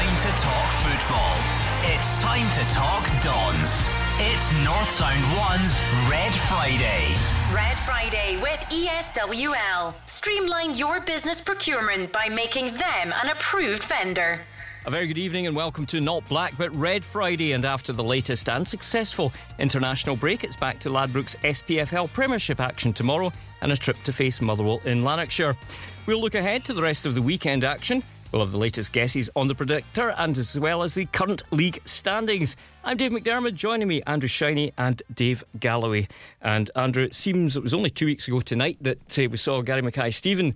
time to talk football. It's time to talk Dons. It's North Sound 1's Red Friday. Red Friday with ESWL. Streamline your business procurement by making them an approved vendor. A very good evening and welcome to Not Black but Red Friday. And after the latest and successful international break, it's back to Ladbrokes SPFL Premiership action tomorrow and a trip to face Motherwell in Lanarkshire. We'll look ahead to the rest of the weekend action. We'll have the latest guesses on the predictor and as well as the current league standings. I'm Dave McDermott, joining me, Andrew Shiney and Dave Galloway. And Andrew, it seems it was only two weeks ago tonight that uh, we saw Gary Mackay Steven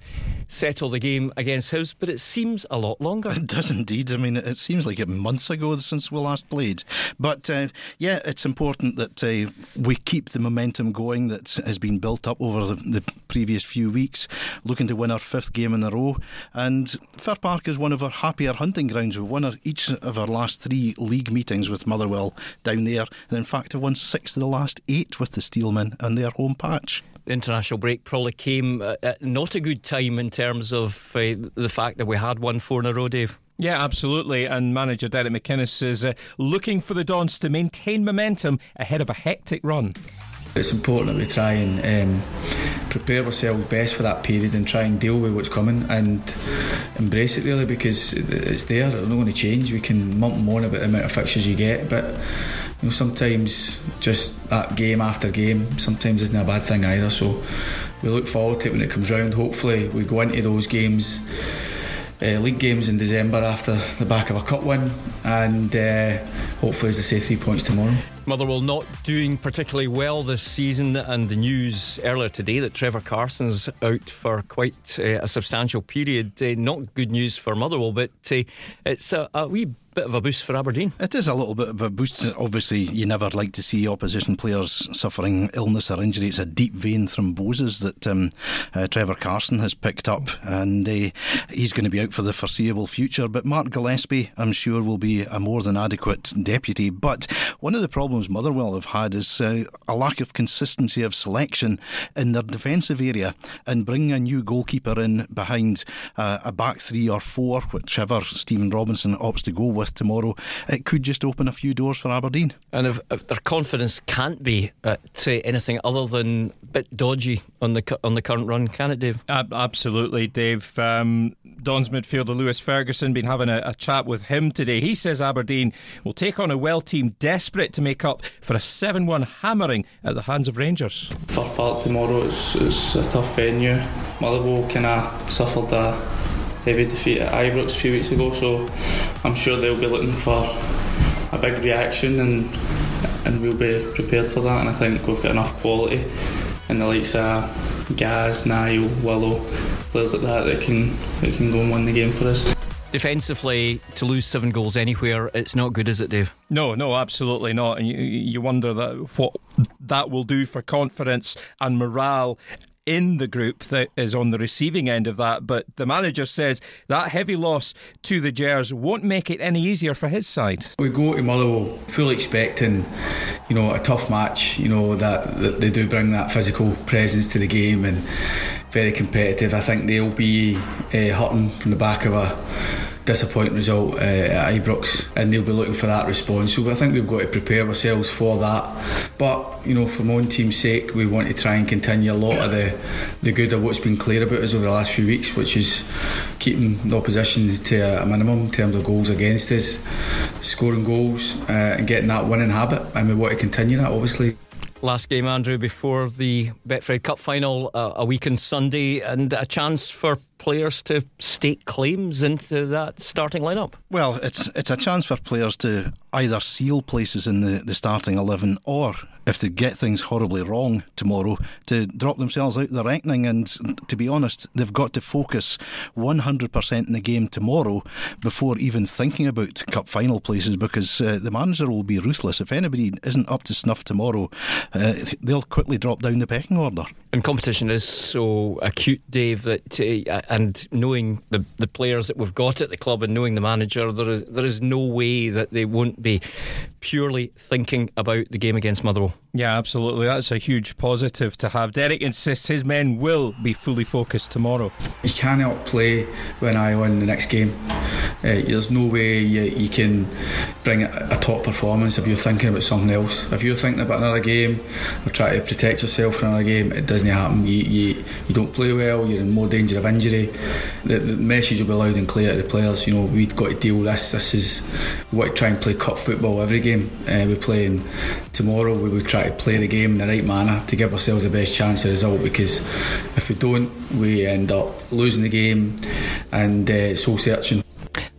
settle the game against Hibs, but it seems a lot longer. It does indeed. I mean, it seems like it months ago since we last played. But uh, yeah, it's important that uh, we keep the momentum going that has been built up over the, the, previous few weeks, looking to win our fifth game in a row. And Fir Park is one of our happier hunting grounds. We've won our, each of our last three league meetings with Motherwell well down there. And in fact, have won six of the last eight with the Steelmen on their home patch the international break probably came at not a good time in terms of uh, the fact that we had won four in a row, Dave. Yeah, absolutely. And manager Derek McInnes is uh, looking for the Dons to maintain momentum ahead of a hectic run. It's important that we try and um, prepare ourselves best for that period and try and deal with what's coming and embrace it really because it's there. It's not going to change. We can mump and moan about the amount of fixtures you get, but you know sometimes just that game after game sometimes isn't a bad thing either. So we look forward to it when it comes round. Hopefully we go into those games uh, league games in December after the back of a cup win, and uh, hopefully, as I say, three points tomorrow. Motherwell not doing particularly well this season, and the news earlier today that Trevor Carson's out for quite uh, a substantial period. Uh, not good news for Motherwell, but uh, it's a, a wee bit of a boost for Aberdeen. It is a little bit of a boost. Obviously, you never like to see opposition players suffering illness or injury. It's a deep vein thrombosis that um, uh, Trevor Carson has picked up, and uh, he's going to be out for the foreseeable future. But Mark Gillespie, I'm sure, will be a more than adequate deputy. But one of the problems Motherwell have had is uh, a lack of consistency of selection in their defensive area, and bringing a new goalkeeper in behind uh, a back three or four, whichever Stephen Robinson opts to go with with tomorrow, it could just open a few doors for Aberdeen. And if, if their confidence can't be at anything other than a bit dodgy on the on the current run, can it, Dave? absolutely, Dave. Um, Don's midfielder Lewis Ferguson been having a, a chat with him today. He says Aberdeen will take on a well team desperate to make up for a 7 1 hammering at the hands of Rangers. Fir Park tomorrow is, is a tough venue. Motherwell kind of suffered a heavy defeat at Ibrox a few weeks ago, so I'm sure they'll be looking for a big reaction and and we'll be prepared for that. And I think we've got enough quality in the likes of Gaz, Niall, Willo, players like that that can that can go and win the game for us. Defensively, to lose seven goals anywhere, it's not good, is it, Dave? No, no, absolutely not. And you, you wonder that what that will do for confidence and morale in the group that is on the receiving end of that. But the manager says that heavy loss to the Gers won't make it any easier for his side. We go to Motherwell fully expecting, you know, a tough match. You know that, that they do bring that physical presence to the game and very competitive. I think they'll be uh, hurting from the back of a disappointing result uh, at Ibrox, and they'll be looking for that response. So I think we've got to prepare ourselves for that. But you know, for my own team's sake, we want to try and continue a lot of the the good of what's been clear about us over the last few weeks, which is keeping the opposition to a minimum in terms of goals against us, scoring goals, uh, and getting that winning habit. And we want to continue that, obviously last game, Andrew, before the Betfred Cup final, uh, a week on Sunday, and a chance for players to stake claims into that starting lineup? Well, it's it's a chance for players to either seal places in the, the starting 11 or, if they get things horribly wrong tomorrow, to drop themselves out the reckoning. And to be honest, they've got to focus 100% in the game tomorrow before even thinking about cup final places because uh, the manager will be ruthless. If anybody isn't up to snuff tomorrow, uh, they'll quickly drop down the pecking order. And competition is so acute, Dave, that uh, and knowing the the players that we've got at the club and knowing the manager, there is there is no way that they won't be purely thinking about the game against Motherwell. Yeah, absolutely. That's a huge positive to have. Derek insists his men will be fully focused tomorrow. You cannot play when I win the next game. Uh, there's no way you, you can bring a, a, top performance if you're thinking about something else. If you're thinking about another game or trying to protect yourself from another game, it doesn't happen. You, you, you don't play well, you're in more danger of injury. The, the message will be loud and clear to the players. You know, we've got to deal with this. This is we want to try and play cup football every game uh, we play. And tomorrow we would try to play the game in the right manner to give ourselves the best chance of result. Because if we don't, we end up losing the game and uh, soul searching.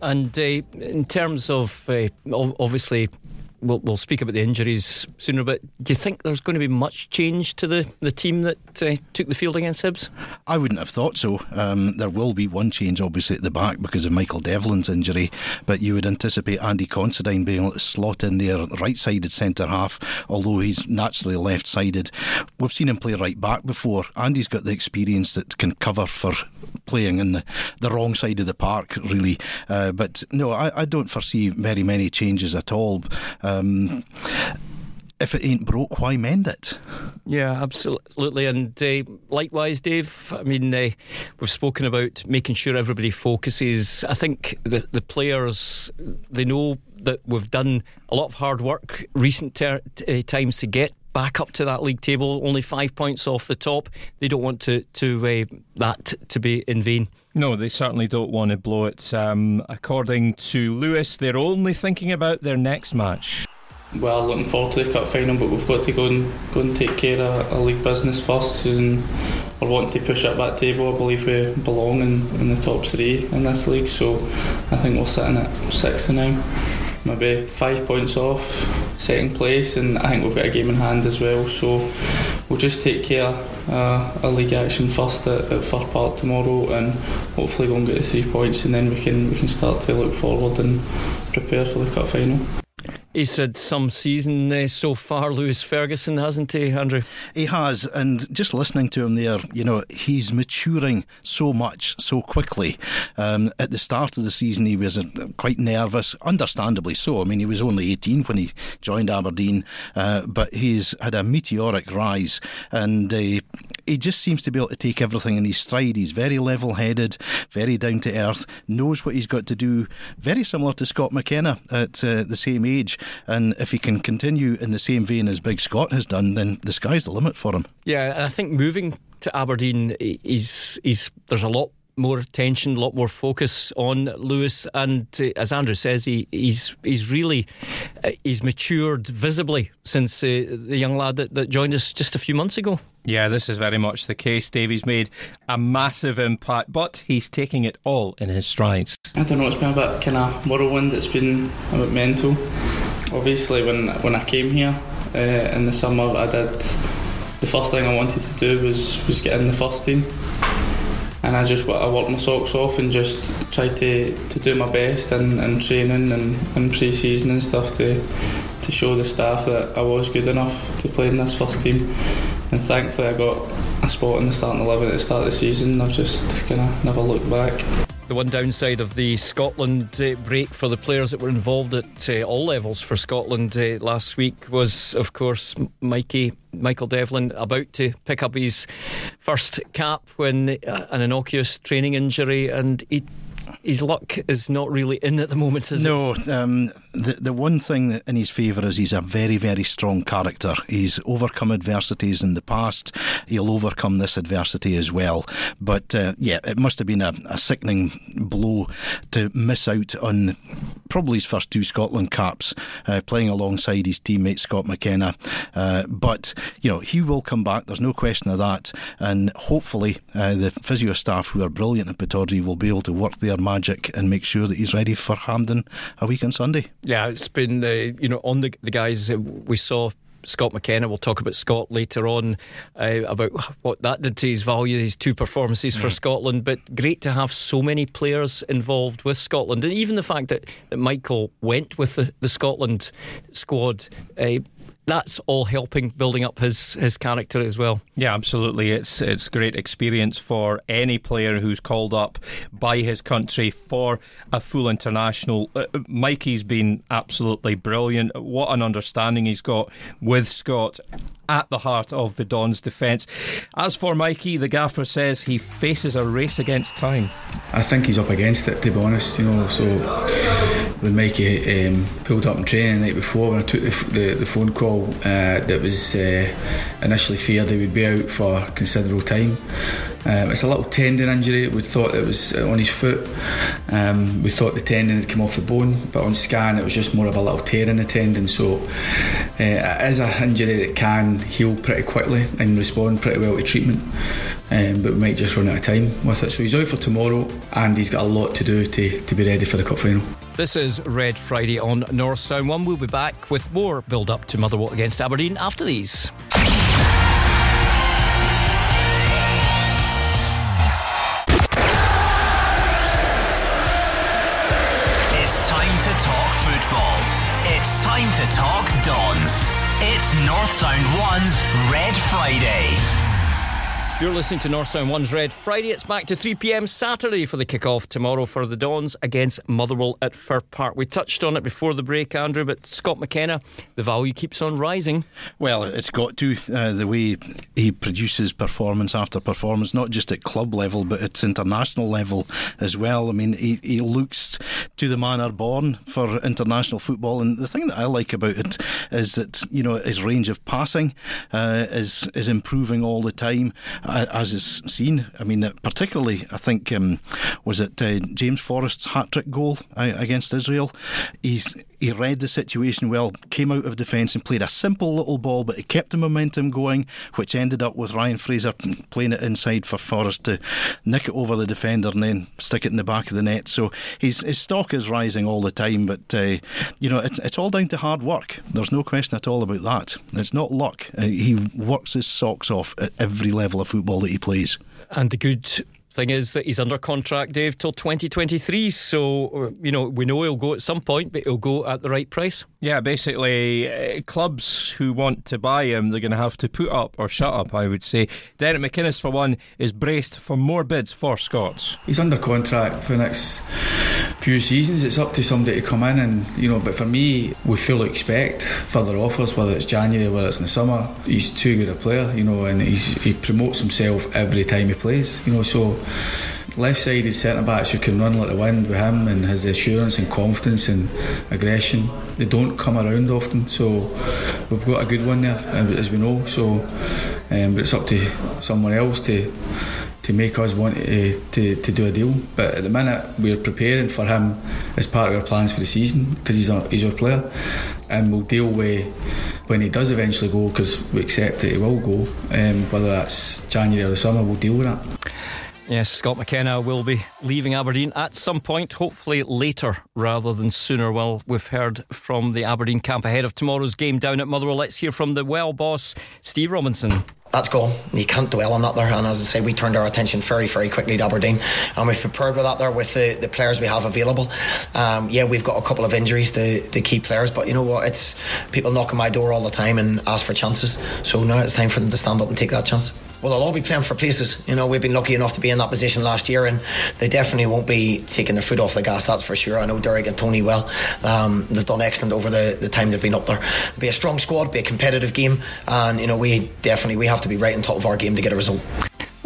And uh, in terms of uh, obviously we'll, we'll speak about the injuries sooner, but do you think there's going to be much change to the, the team that uh, took the field against Hibs? I wouldn't have thought so. Um, there will be one change, obviously, at the back because of Michael Devlin's injury, but you would anticipate Andy Considine being able to slot in there right sided centre half, although he's naturally left sided. We've seen him play right back before. Andy's got the experience that can cover for playing in the, the wrong side of the park, really. Uh, but no, I, I, don't foresee very many changes at all. Um, if it ain't broke, why mend it? Yeah, absolutely. And uh, likewise, Dave, I mean, uh, we've spoken about making sure everybody focuses. I think the, the players, they know that we've done a lot of hard work recent ter- uh, times to get back up to that league table, only five points off the top. They don't want to, to uh, that to be in vain. No, they certainly don't want to blow it. Um, according to Lewis, they're only thinking about their next match. Well, looking forward to the cup final, but we've got to go and go and take care of our league business first, and we're wanting to push up that table. I believe we belong in, in the top three in this league, so I think we're sitting at sixth now maybe five points off second place, and I think we've got a game in hand as well. So we'll just take care uh, league action first at, at Fir Park tomorrow, and hopefully go and get the three points, and then we can we can start to look forward and prepare for the cup final. He's had some season uh, so far, Lewis Ferguson, hasn't he, Andrew? He has, and just listening to him there, you know, he's maturing so much so quickly. Um, at the start of the season, he was uh, quite nervous, understandably so. I mean, he was only 18 when he joined Aberdeen, uh, but he's had a meteoric rise, and uh, he just seems to be able to take everything in his stride. He's very level headed, very down to earth, knows what he's got to do, very similar to Scott McKenna at uh, the same age. And if he can continue in the same vein as Big Scott has done, then the sky's the limit for him. Yeah, and I think moving to Aberdeen, is is there's a lot more attention, a lot more focus on Lewis. And uh, as Andrew says, he, he's he's really uh, he's matured visibly since uh, the young lad that, that joined us just a few months ago. Yeah, this is very much the case. Davy's made a massive impact, but he's taking it all in his strides. I don't know, it's been a bit kind of whirlwind, it's been a bit mental. Obviously, when when I came here uh, in the summer, I did the first thing I wanted to do was, was get in the first team. And I just I worked my socks off and just tried to, to do my best in, in training and, and pre season and stuff to to show the staff that I was good enough to play in this first team and thankfully I got a spot in the starting 11 at the start of the season. I've just kind of never looked back. The one downside of the Scotland uh, break for the players that were involved at uh, all levels for Scotland uh, last week was, of course, Mikey Michael Devlin about to pick up his first cap when uh, an innocuous training injury, and he his luck is not really in at the moment, is no, it? No. Um, the, the one thing in his favour is he's a very, very strong character. He's overcome adversities in the past. He'll overcome this adversity as well. But uh, yeah, it must have been a, a sickening blow to miss out on probably his first two Scotland caps, uh, playing alongside his teammate Scott McKenna. Uh, but, you know, he will come back, there's no question of that. And hopefully, uh, the physio staff who are brilliant at Pittodrie will be able to work their magic and make sure that he's ready for Hampden a week on Sunday. Yeah, it's been, uh, you know, on the, the guys we saw Scott McKenna. We'll talk about Scott later on uh, about what that did to his value, his two performances mm. for Scotland. But great to have so many players involved with Scotland, and even the fact that, that Michael went with the, the Scotland squad. Uh, that's all helping building up his, his character as well. Yeah, absolutely. It's it's great experience for any player who's called up by his country for a full international. Uh, Mikey's been absolutely brilliant. What an understanding he's got with Scott at the heart of the Dons' defence. As for Mikey, the gaffer says he faces a race against time. I think he's up against it, to be honest. You know, so when Mikey um, pulled up in training the night before, when I took the, the, the phone call, uh, that was uh, initially feared he would be out for considerable time. Um, it's a little tendon injury. We thought it was on his foot. Um, we thought the tendon had come off the bone, but on scan it was just more of a little tear in the tendon. So uh, it is an injury that can heal pretty quickly and respond pretty well to treatment. Um, but we might just run out of time with it. So he's out for tomorrow, and he's got a lot to do to, to be ready for the cup final. This is Red Friday on North Sound 1. We'll be back with more build up to Motherwell against Aberdeen after these. It's time to talk football. It's time to talk Dons. It's North Sound 1's Red Friday. You're listening to North Sound 1's Red Friday. It's back to 3 pm Saturday for the kick-off tomorrow for the Dons against Motherwell at Fir Park. We touched on it before the break, Andrew, but Scott McKenna, the value keeps on rising. Well, it's got to. Uh, the way he produces performance after performance, not just at club level, but at international level as well. I mean, he, he looks to the manner born for international football. And the thing that I like about it is that, you know, his range of passing uh, is, is improving all the time as is seen. I mean, particularly, I think um, was it uh, James Forrest's hat trick goal uh, against Israel. He's he read the situation well, came out of defence and played a simple little ball, but he kept the momentum going, which ended up with Ryan Fraser playing it inside for Forrest to nick it over the defender and then stick it in the back of the net. So his, his stock is rising all the time, but uh, you know it's it's all down to hard work. There's no question at all about that. It's not luck. Uh, he works his socks off at every level of football that he plays. And the good thing is that he's under contract, Dave, till 2023. So, you know, we know he'll go at some point, but he'll go at the right price. Yeah, basically, uh, clubs who want to buy him, they're going to have to put up or shut up, I would say. Derek McInnes, for one, is braced for more bids for Scots. He's under contract for the next few seasons. It's up to somebody to come in and, you know, but for me, we fully expect further offers, whether it's January, whether it's in the summer. He's too good a player, you know, and he promotes himself every time he plays, you know, so left sided centre backs who can run like the wind with him and has the assurance and confidence and aggression. They don't come around often, so we've got a good one there, as we know. So, um, but it's up to someone else to to make us want to, to, to do a deal. But at the minute, we're preparing for him as part of our plans for the season because he's, a, he's our player. And we'll deal with when he does eventually go because we accept that he will go. Um, whether that's January or the summer, we'll deal with that. Yes, Scott McKenna will be leaving Aberdeen at some point, hopefully later rather than sooner. Well, we've heard from the Aberdeen camp ahead of tomorrow's game down at Motherwell. Let's hear from the well boss, Steve Robinson that's gone. You can't dwell on that there. And as I say, we turned our attention very, very quickly to Aberdeen, and we've prepared with that there with the, the players we have available. Um, yeah, we've got a couple of injuries to the key players, but you know what? It's people knocking my door all the time and ask for chances. So now it's time for them to stand up and take that chance well, they'll all be playing for places. You know, we've been lucky enough to be in that position last year, and they definitely won't be taking their foot off the gas. That's for sure. I know Derek and Tony well. Um, they've done excellent over the, the time they've been up there. Be a strong squad, be a competitive game, and you know we definitely we have to be right on top of our game to get a result.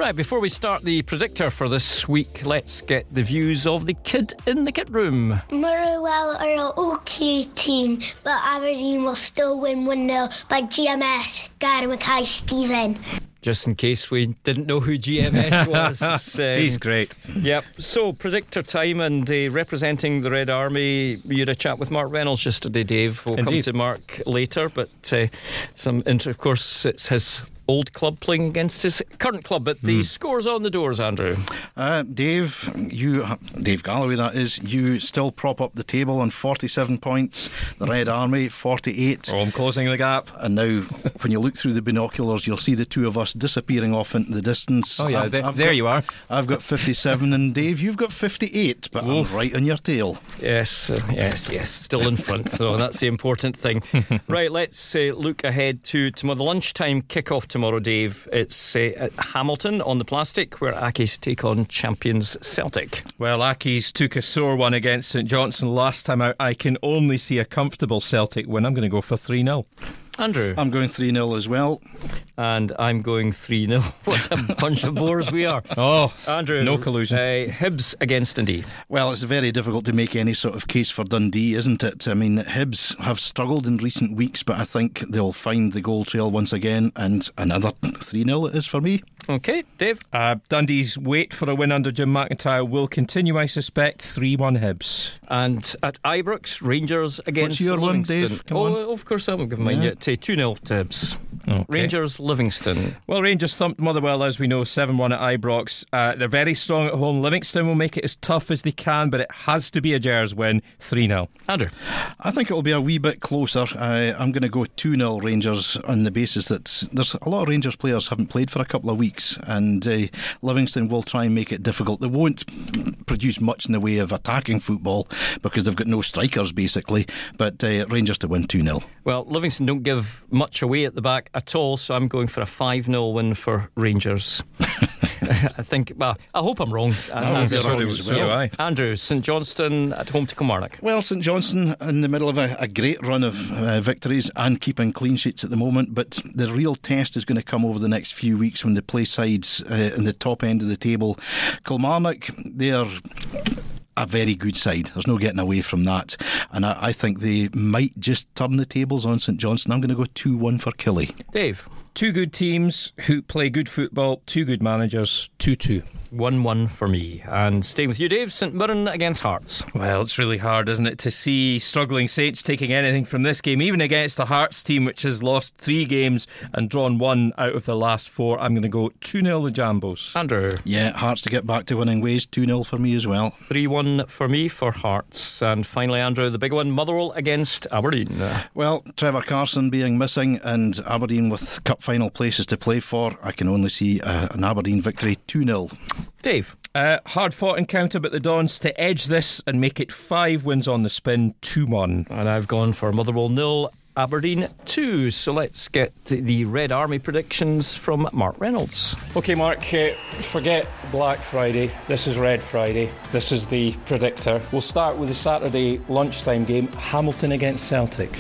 Right, before we start the predictor for this week, let's get the views of the kid in the kit room. Motherwell are an okay team, but Aberdeen will still win 1 0 by GMS, Gary Mackay Steven just in case we didn't know who GMS was. um, He's great. Yep. So, predictor time and uh, representing the Red Army, you had a chat with Mark Reynolds yesterday, Dave. We'll Indeed. come to Mark later, but uh, some, inter- of course, it's his old club playing against his current club. But the mm. scores on the doors, Andrew. Uh, Dave, you, Dave Galloway, that is, you still prop up the table on 47 points. The Red Army, 48. Oh, I'm closing the gap. And now, when you look through the binoculars, you'll see the two of us disappearing off into the distance. Oh, yeah, I've, I've there got, you are. I've got 57, and Dave, you've got 58, but Oof. I'm right on your tail. Yes, uh, yes, yes. Still in front, so that's the important thing. right, let's uh, look ahead to tomorrow. The lunchtime kick-off tomorrow tomorrow, Dave. It's uh, at Hamilton on the plastic, where Accies take on champions Celtic. Well, Accies took a sore one against St Johnstone last time out. I can only see a comfortable Celtic win. I'm going to go for 3 0. Andrew. I'm going 3 0 as well. And I'm going 3 0. what a bunch of bores we are. Oh, Andrew. No collusion. Uh, Hibs against Dundee. Well, it's very difficult to make any sort of case for Dundee, isn't it? I mean, Hibs have struggled in recent weeks, but I think they'll find the goal trail once again. And another 3 0 it is for me. Okay, Dave. Uh, Dundee's wait for a win under Jim McIntyre will continue, I suspect. 3 1 Hibs. And at Ibrox, Rangers against What's your Livingston. one, Dave? Come oh, on. of course, I'm giving mine yeah. yet. 2 0 to Hibs. Okay. Rangers Livingston. Well, Rangers thumped Motherwell, as we know, 7 1 at Ibrox. Uh, they're very strong at home. Livingston will make it as tough as they can, but it has to be a Gers win 3 0. Andrew. I think it'll be a wee bit closer. Uh, I'm going to go 2 0 Rangers on the basis that there's a lot of Rangers players haven't played for a couple of weeks, and uh, Livingston will try and make it difficult. They won't produce much in the way of attacking football because they've got no strikers, basically, but uh, Rangers to win 2 0. Well, Livingston don't give much away at the back at all, so I'm going for a 5 0 win for Rangers. I think, well, I hope I'm wrong. No, so, do, so do. Andrew, St Johnstone at home to Kilmarnock. Well, St Johnstone in the middle of a, a great run of uh, victories and keeping clean sheets at the moment, but the real test is going to come over the next few weeks when they play sides uh, in the top end of the table. Kilmarnock, they are a very good side. There's no getting away from that. And I, I think they might just turn the tables on St Johnstone. I'm going to go 2 1 for Killie. Dave. Two good teams who play good football, two good managers, 2 2. 1 1 for me. And staying with you, Dave, St Mirren against Hearts. Well, it's really hard, isn't it, to see struggling Saints taking anything from this game, even against the Hearts team, which has lost three games and drawn one out of the last four. I'm going to go 2 0 the Jambos. Andrew. Yeah, Hearts to get back to winning ways. 2 0 for me as well. 3 1 for me for Hearts. And finally, Andrew, the big one Motherwell against Aberdeen. Well, Trevor Carson being missing and Aberdeen with cup final places to play for, I can only see uh, an Aberdeen victory 2 0. Dave. Uh, hard fought encounter, but the Dons to edge this and make it five wins on the spin, 2 1. And I've gone for Motherwell nil, Aberdeen 2. So let's get the Red Army predictions from Mark Reynolds. Okay, Mark, uh, forget Black Friday. This is Red Friday. This is the predictor. We'll start with the Saturday lunchtime game Hamilton against Celtic.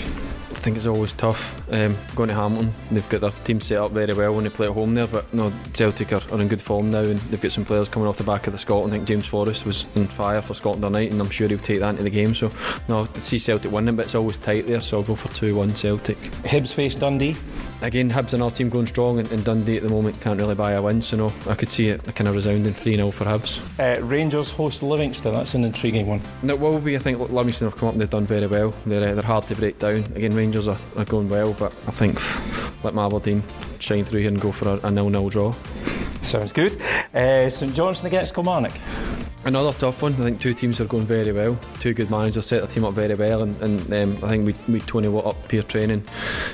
I think it's always tough um, going to Hamilton. They've got their team set up very well when they play at home there, but no, Celtic are, are in good form now, and they've got some players coming off the back of the Scotland. I think James Forrest was on fire for Scotland tonight, and I'm sure he'll take that into the game. So no, to see Celtic winning, but it's always tight there, so I'll go for two-one Celtic. Hibs face Dundee again, Hibs and our team going strong, and, and, Dundee at the moment can't really buy a win. So no, I could see it a kind of resounding three 0 for Hibs. Uh, Rangers host Livingston. That's an intriguing one. No, it will be. I think Livingston have come up and they've done very well. They're uh, they're hard to break down. Again, Rangers are, are going well, but I think let Aberdeen shine through here and go for a, a nil-nil draw. Sounds good. Uh, St Johnstone against Kilmarnock. Another tough one. I think two teams are going very well. Two good managers set their team up very well, and, and um, I think we, we Tony Watt up peer training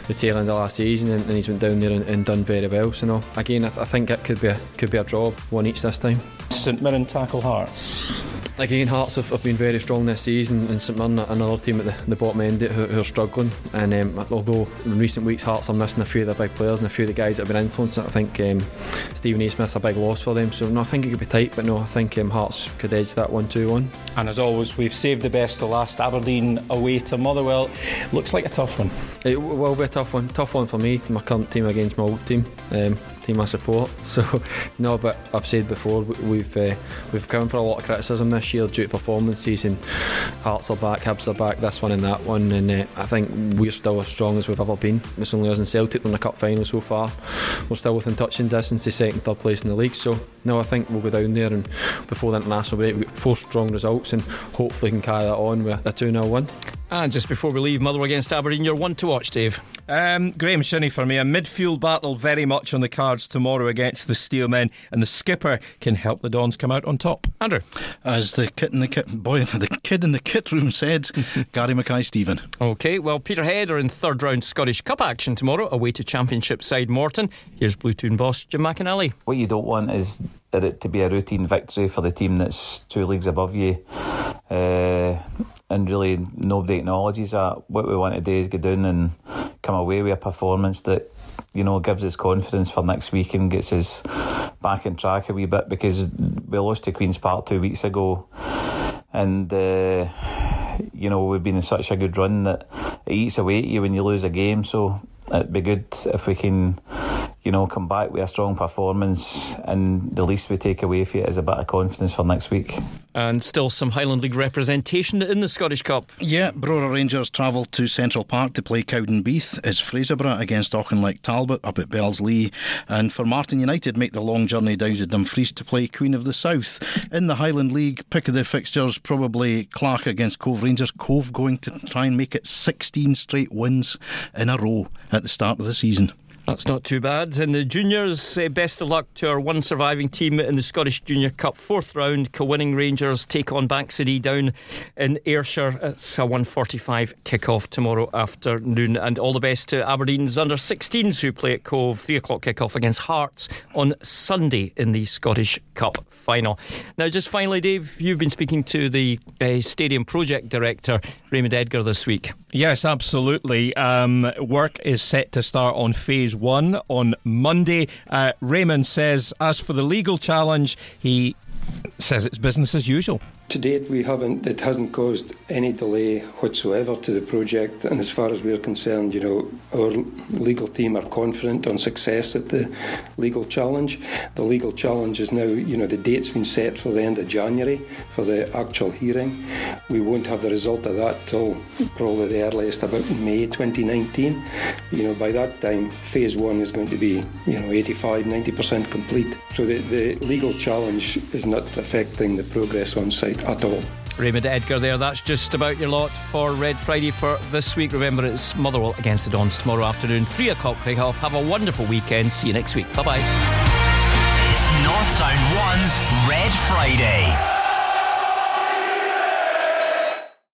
the tail end of last season, and, and he's went down there and, and, done very well. So no, again, I, th- I think it could be a, could be a draw, one each this time. St Mirren tackle Hearts. Again, Hearts have, have, been very strong this season, and St Mirren, another team at the, the bottom end who, who are struggling. And um, although in recent weeks Hearts are missing a few of their big players and a few of the guys that have been influenced, I think um, Steven Naismith's a big loss for them. So no, I think it could be tight, but no, I think um, Hearts could edge that one 2 1. And as always, we've saved the best to last. Aberdeen away to Motherwell. Looks like a tough one. It will be a tough one. Tough one for me, my current team against my old team. Um, team I support. So, no, but I've said before we've uh, we've come for a lot of criticism this year due to performances and Hearts are back, Hibs are back, this one and that one, and uh, I think we're still as strong as we've ever been. It's only us and Celtic in the cup final so far. We're still within touching distance to second, third place in the league. So, no, I think we'll go down there and before the international break, we get four strong results and hopefully can carry that on with a 2 0 win. And just before we leave Motherwell against Aberdeen, you're one to watch, Dave. Um, Graeme Shinnie for me. A midfield battle very much on the cards tomorrow against the Steelmen, and the skipper can help the Dons come out on top. Andrew. As the kid in the kit, boy, the kid in the kit room said, Gary Mackay Steven. Okay, well, Peterhead are in third round Scottish Cup action tomorrow, away to Championship side Morton. Here's Blue Toon boss Jim McInally. What you don't want is it to be a routine victory for the team that's two leagues above you. Uh, and really, nobody acknowledges that. What we want to do is go down and come away with a performance that you know gives us confidence for next week and gets us back in track a wee bit because we lost to Queens Park two weeks ago, and. Uh, you know, we've been in such a good run that it eats away at you when you lose a game. So it'd be good if we can you know, come back with a strong performance, and the least we take away from it is a bit of confidence for next week. And still some Highland League representation in the Scottish Cup. Yeah, Brora Rangers travel to Central Park to play Cowdenbeath as Fraserburgh against Auchinleck Talbot up at Bellslea. And Formartine United, make the long journey down to Dumfries to play Queen of the South. In the Highland League, pick of the fixtures, probably Clach against Cove Rangers. Cove going to try and make it 16 straight wins in a row at the start of the season. That's not too bad. And the juniors, uh, best of luck to our one surviving team in the Scottish Junior Cup fourth round. Co-winning Rangers take on Bankside down in Ayrshire. It's a 1:45 kick-off tomorrow afternoon. And all the best to Aberdeen's under 16s who play at Cove. Three o'clock kick-off against Hearts on Sunday in the Scottish Cup final. Now, just finally, Dave, you've been speaking to the uh, stadium project director Raymond Edgar this week. Yes, absolutely. Um, work is set to start on phase one on Monday. Uh, Raymond says, as for the legal challenge, he says it's business as usual. To date, we haven't. It hasn't caused any delay whatsoever to the project. And as far as we're concerned, you know, our legal team are confident on success at the legal challenge. The legal challenge is now, you know, the date's been set for the end of January for the actual hearing. We won't have the result of that till probably the earliest about May 2019. You know, by that time, phase one is going to be, you know, 85, 90% complete. So the, the legal challenge is not affecting the progress on site at all. Raymond Edgar there. That's just about your lot for Red Friday for this week. Remember, it's Motherwell against the Dons tomorrow afternoon, 3 o'clock kick-off. Have a wonderful weekend. See you next week. Bye bye. It's North Sound 1's Red Friday.